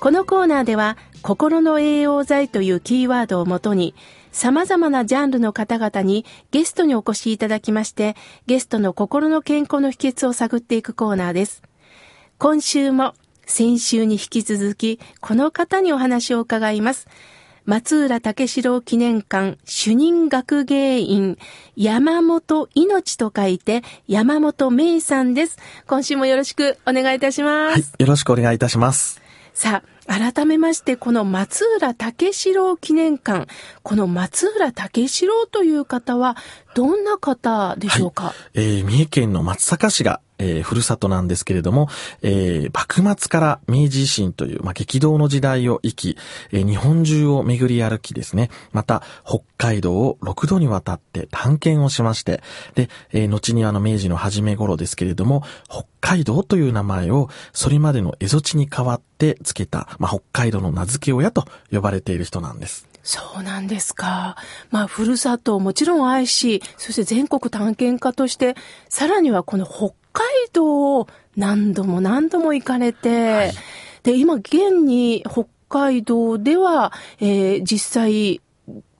このコーナーでは、心の栄養剤というキーワードをもとに、様々なジャンルの方々にゲストにお越しいただきまして、ゲストの心の健康の秘訣を探っていくコーナーです。今週も先週に引き続き、この方にお話を伺います。松浦武四郎記念館主任学芸員山本命と書いて山本芽さんです。今週もよろしくお願いいたします。はい、よろしくお願いいたします。さあ、改めまして、この松浦武四郎記念館、この松浦武四郎という方は、どんな方でしょうか、はい、えー、三重県の松阪市がえー、ふるさとなんですけれども、えー、幕末から明治維新という、まあ、激動の時代を生き、えー、日本中を巡り歩きですね、また、北海道を6度にわたって探検をしまして、で、えー、後にあの明治の初め頃ですけれども、北海道という名前を、それまでの蝦夷地に代わって付けた、まあ、北海道の名付け親と呼ばれている人なんです。そうなんですか。まあ、ふるさとをもちろん愛し、そして全国探検家として、さらにはこの北道を何度も何度も行かれて、はい、で、今現に北海道では、えー、実際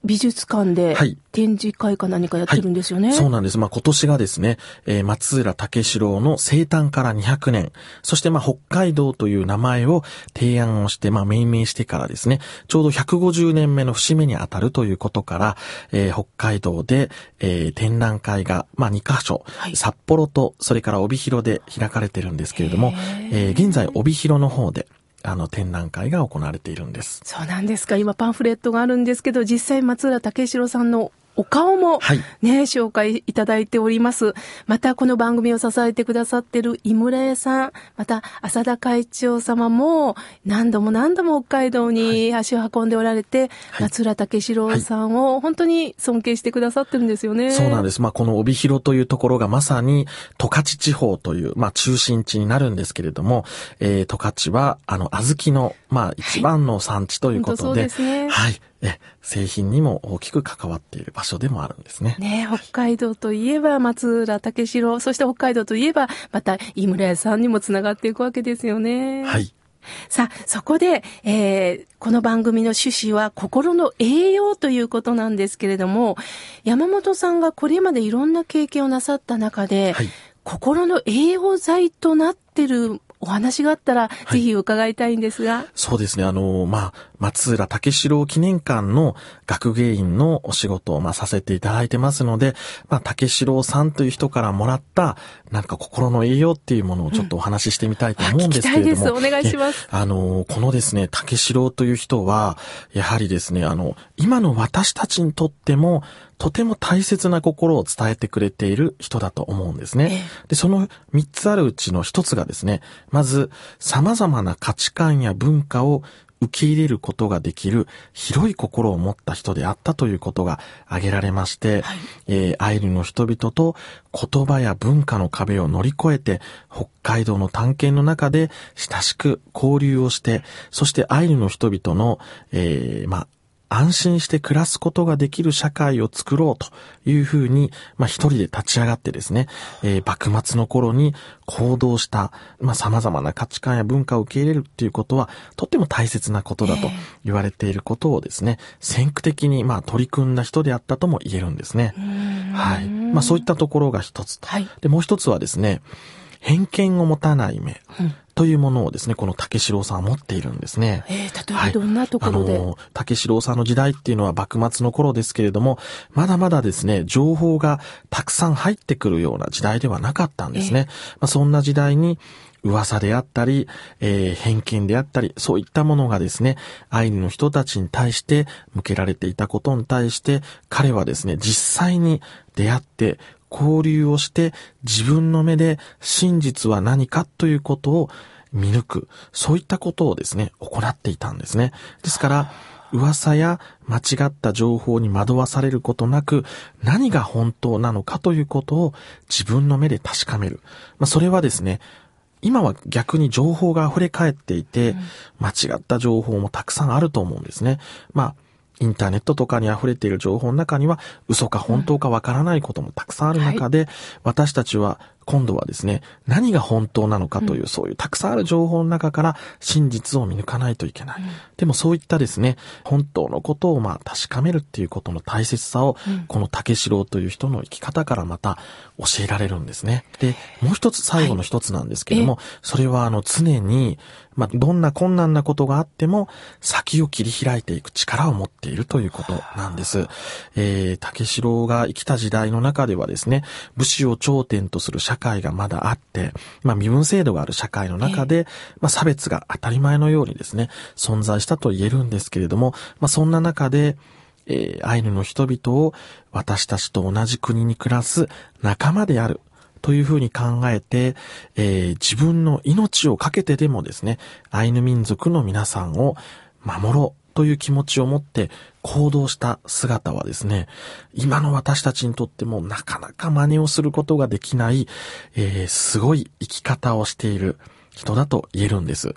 美術館で展示会か何かやってるんですよね。はい。はい、そうなんです。まあ今年がですね、えー、松浦武四郎の生誕から200年、そしてまあ北海道という名前を提案をして、まあ命名してからですね、ちょうど150年目の節目にあたるということから、えー、北海道で、えー、展覧会が、まあ2カ所、はい、札幌とそれから帯広で開かれてるんですけれども、えー、現在帯広の方で、あの展覧会が行われているんです。そうなんですか。今パンフレットがあるんですけど、実際松浦武四郎さんのお顔もね、はい、紹介いただいております。またこの番組を支えてくださっている井村屋さん、また浅田会長様も何度も何度も北海道に足を運んでおられて、はい、松浦武四郎さんを本当に尊敬してくださってるんですよね。そうなんです。まあこの帯広というところがまさに十勝地方という、まあ中心地になるんですけれども、えー、十勝はあの小豆の、まあ一番の産地ということで、はい、ね。はい。え製品にも大きく関わっている場所でもあるんですね。ね北海道といえば松浦武四郎、そして北海道といえばまた井村屋さんにもつながっていくわけですよね。はい。さあ、そこで、えー、この番組の趣旨は心の栄養ということなんですけれども、山本さんがこれまでいろんな経験をなさった中で、はい、心の栄養剤となってるお話があったら、ぜひ伺いたいんですが。そうですね。あの、まあ、松浦武四郎記念館の学芸員のお仕事を、まあ、させていただいてますので、まあ、武四郎さんという人からもらった、なんか心の栄養っていうものをちょっとお話ししてみたいと思うんですけれども。うん、お願いします。あの、このですね、武四郎という人は、やはりですね、あの、今の私たちにとっても、とても大切な心を伝えてくれている人だと思うんですね。で、その三つあるうちの一つがですね、まず、様々な価値観や文化を受け入れることができる広い心を持った人であったということが挙げられまして、はい、えー、アイヌの人々と言葉や文化の壁を乗り越えて、北海道の探検の中で親しく交流をして、そしてアイヌの人々の、えー、まあ、安心して暮らすことができる社会を作ろうというふうに、まあ一人で立ち上がってですね、えー、幕末の頃に行動した、まあ様々な価値観や文化を受け入れるっていうことは、とっても大切なことだと言われていることをですね、先駆的にまあ取り組んだ人であったとも言えるんですね。はい。まあそういったところが一つと。はい、で、もう一つはですね、偏見を持たない目。うんというものをですね、この竹四郎さんは持っているんですね。えー、例えばどんなところで、はい、あの、竹四郎さんの時代っていうのは幕末の頃ですけれども、まだまだですね、情報がたくさん入ってくるような時代ではなかったんですね。えー、まあ、そんな時代に、噂であったり、えー、偏見であったり、そういったものがですね、アイヌの人たちに対して向けられていたことに対して、彼はですね、実際に出会って、交流をして自分の目で真実は何かということを見抜く、そういったことをですね、行っていたんですね。ですから、噂や間違った情報に惑わされることなく、何が本当なのかということを自分の目で確かめる。まあ、それはですね、今は逆に情報が溢れ返っていて、間違った情報もたくさんあると思うんですね。まあ、インターネットとかに溢れている情報の中には嘘か本当かわからないこともたくさんある中で、私たちは今度はですね、何が本当なのかという、そういうたくさんある情報の中から真実を見抜かないといけない。でもそういったですね、本当のことをまあ確かめるっていうことの大切さを、この竹四郎という人の生き方からまた教えられるんですね。で、もう一つ最後の一つなんですけども、それはあの常に、まあ、どんな困難なことがあっても、先を切り開いていく力を持っているということなんです。えー、竹四郎が生きた時代の中ではですね、武士を頂点とする社会がまだあって、まあ、身分制度がある社会の中で、まあ、差別が当たり前のようにですね、存在したと言えるんですけれども、まあ、そんな中で、えー、アイヌの人々を私たちと同じ国に暮らす仲間であるというふうに考えて、えー、自分の命を懸けてでもですね、アイヌ民族の皆さんを守ろうという気持ちを持って行動した姿はですね、今の私たちにとってもなかなか真似をすることができない、えー、すごい生き方をしている人だと言えるんです。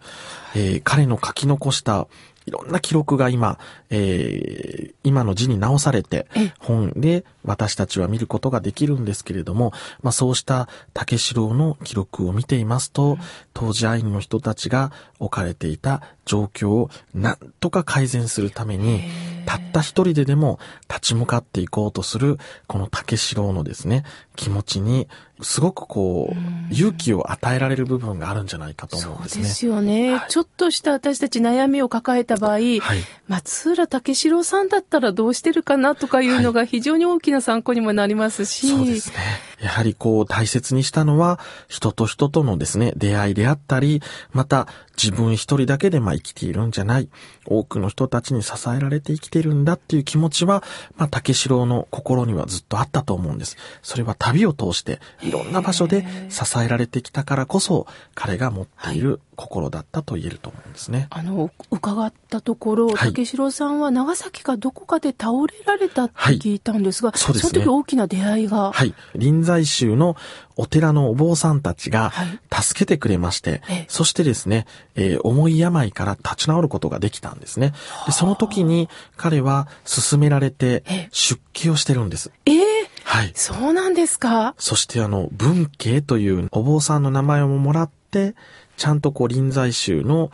えー、彼の書き残したいろんな記録が今、えー、今の字に直されて、本で私たちは見ることができるんですけれども、まあそうした竹四郎の記録を見ていますと、当時アイヌの人たちが置かれていた状況をなんとか改善するために、たった一人ででも立ち向かっていこうとする、この竹四郎のですね、気持ちに、すごくこう、勇気を与えられる部分があるんじゃないかと思うんですね。そうですよね、はい、ちょっとした私たち悩みを抱えた場合、はい、松浦竹四郎さんだったらどうしてるかなとかいうのが非常に大きな参考にもなりますし。そうですね。やはりこう大切にしたのは、人と人とのですね、出会いであったり、また自分一人だけでまあ生きているんじゃない。多くの人たちに支えられて生きているんだっていう気持ちは、まあ竹四郎の心にはずっとあったと思うんです。それは旅を通していろんな場所で支えられてきたからこそ、彼が持っている心だったと言えると思うんですね。あの、伺ったところ、はい、竹四郎さんは長崎かどこかで倒れられたって聞いたんですが、はい、そうですね。その時大きな出会いが。はい。臨済宗のお寺のお坊さんたちが助けてくれまして、はい、そしてですね、えー、重い病から立ち直ることができたんですね。でその時に彼は勧められて出家をしてるんです。えーはい。そうなんですか？そしてあの、文慶というお坊さんの名前をもらって、ちゃんとこう臨済宗の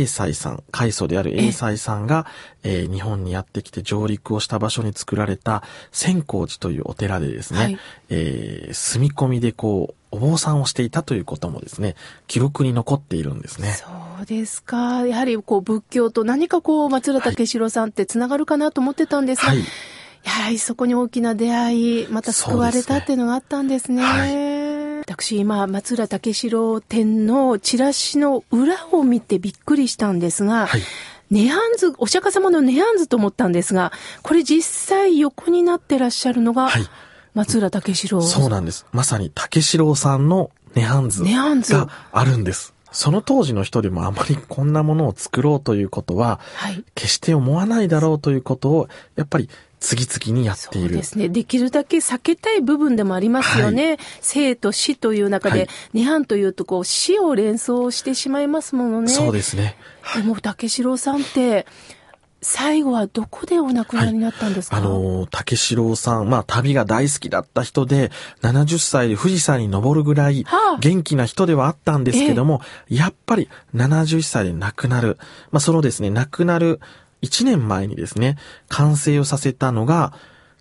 英才さん、開祖である英才さんが、えー、日本にやってきて上陸をした場所に作られた千光寺というお寺でですね、はい、えー、住み込みでこう、お坊さんをしていたということもですね、記録に残っているんですね。そうですか。やはりこう仏教と何かこう松浦武四郎さんってつながるかなと思ってたんですが、はい、やはりそこに大きな出会い、また救われたっていうのがあったんですね。私今、松浦武四郎展のチラシの裏を見てびっくりしたんですが、はい。ネハンズ、お釈迦様のネハンズと思ったんですが、これ実際横になってらっしゃるのが、松浦武四郎、はい、そうなんです。まさに武四郎さんのネハンズがあるんです。その当時の人でもあまりこんなものを作ろうということは、決して思わないだろうということを、やっぱり次々にやっている。そうですね。できるだけ避けたい部分でもありますよね。はい、生と死という中で、はい、涅槃というとこう死を連想してしまいますものね。そうですね。でも竹四郎さんって、最後はどこでお亡くなりになったんですか、はい、あの、竹四郎さん、まあ旅が大好きだった人で、70歳で富士山に登るぐらい元気な人ではあったんですけども、はあ、やっぱり71歳で亡くなる。まあそのですね、亡くなる1年前にですね、完成をさせたのが、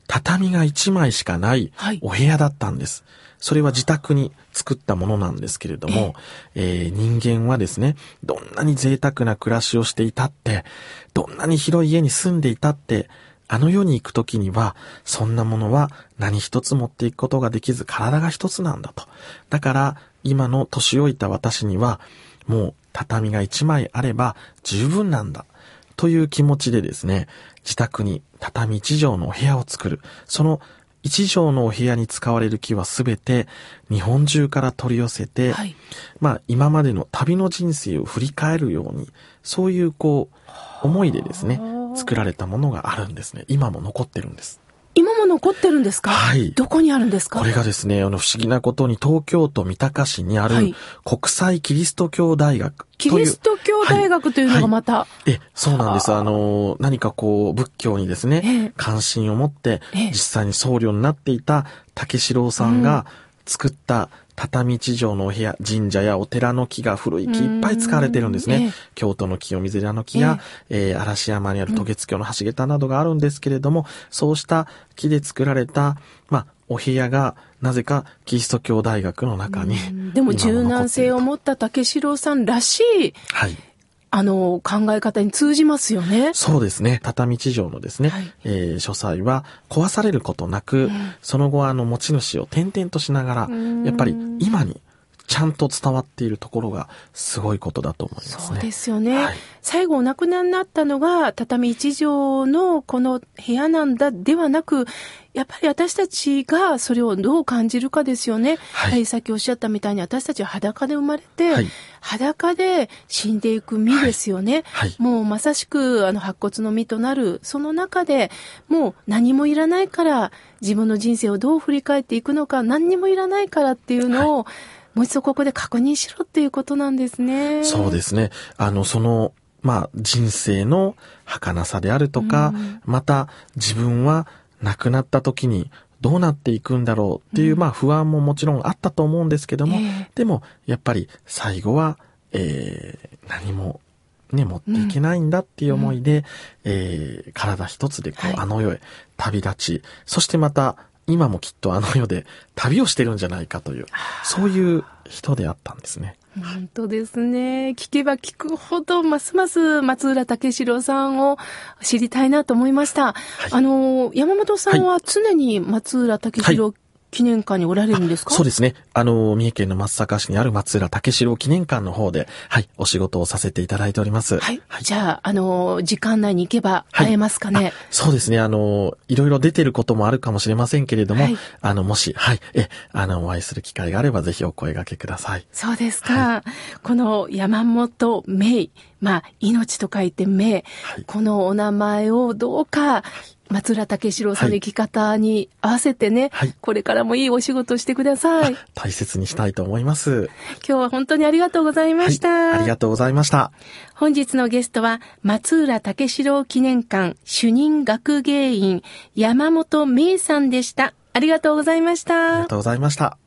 畳が1枚しかないお部屋だったんです。はい、それは自宅に作ったものなんですけれども、えー、人間はですね、どんなに贅沢な暮らしをしていたって、どんなに広い家に住んでいたって、あの世に行くときには、そんなものは何一つ持っていくことができず体が一つなんだと。だから、今の年老いた私には、もう畳が一枚あれば十分なんだ。という気持ちでですね、自宅に畳一畳のお部屋を作る。その一畳のお部屋に使われる木はすべて日本中から取り寄せて、はい、まあ今までの旅の人生を振り返るように、そういうこう、思いでですね、作られたものがあるんですね。今も残ってるんです。今も残ってるんですか？はい。どこにあるんですか？これがですね、あの、不思議なことに東京都三鷹市にあるはい。国際キリスト教大学。キリスト教大学というのがまた、え、そうなんです。あ。の、何かこう、仏教にですね、ええ。関心を持って、ええ。実際に僧侶になっていた竹四郎さんが作った畳地上のお部屋、神社やお寺の木が古い木いっぱい使われてるんですね。うんええ京都の清水寺の木や、えー嵐山にある渡月橋の橋桁などがあるんですけれども、そうした木で作られた、まあ、お部屋が、なぜかキリスト教大学の中に。でも柔軟性を持った竹四郎さんらしい、はい。あの、考え方に通じますよね。そうですね。畳地上のですね、はいえー書斎は壊されることなく、その後あの持ち主を転々としながら、んやっぱり今にちゃんと伝わっているところがすごいことだと思いますね。そうですよね。はい最後お亡くなりになったのが畳一畳のこの部屋なんだではなく、やっぱり私たちがそれをどう感じるかですよね。はいはい、さっきおっしゃったみたいに私たちは裸で生まれて、はい裸で死んでいく身ですよね。はいもうまさしくあの白骨の身となる、その中でもう何もいらないから自分の人生をどう振り返っていくのか、何にもいらないからっていうのを、もう一度ここで確認しろっていうことなんですね。そうですね。あの、その、まあ、人生の儚さであるとか、また自分は亡くなった時にどうなっていくんだろうっていう、まあ不安ももちろんあったと思うんですけども、ええ。でもやっぱり最後は、えー何もね、持っていけないんだっていう思いで、えー体一つでこう、はい。あの世へ旅立ち、そしてまた今もきっとあの世で旅をしてるんじゃないかという、そういう人であったんですね。本当ですね。聞けば聞くほど、ますます松浦武四郎さんを知りたいなと思いました。あの、山本さんは常に松浦武四郎記念館におられるんですか、そうですね。あの、三重県の松阪市にある松浦武四郎記念館の方で、はい、お仕事をさせていただいております。はい。じゃあ、あの、時間内に行けば会えますかね？あそうですね。あの、いろいろ出てることもあるかもしれませんけれども、はいあの、もし、はい、え、あの、お会いする機会があれば、ぜひお声掛けください。そうですか。この山本芽衣、まあ、命と書いて芽、はいこのお名前をどうか、松浦武四郎さんの生き方に合わせてね、はいこれからもいいお仕事してください。大切にしたいと思います。今日は本当にありがとうございました。はい、ありがとうございました。本日のゲストは、松浦武四郎記念館主任学芸員、山本芽衣さんでした。ありがとうございましたありが。とうございました。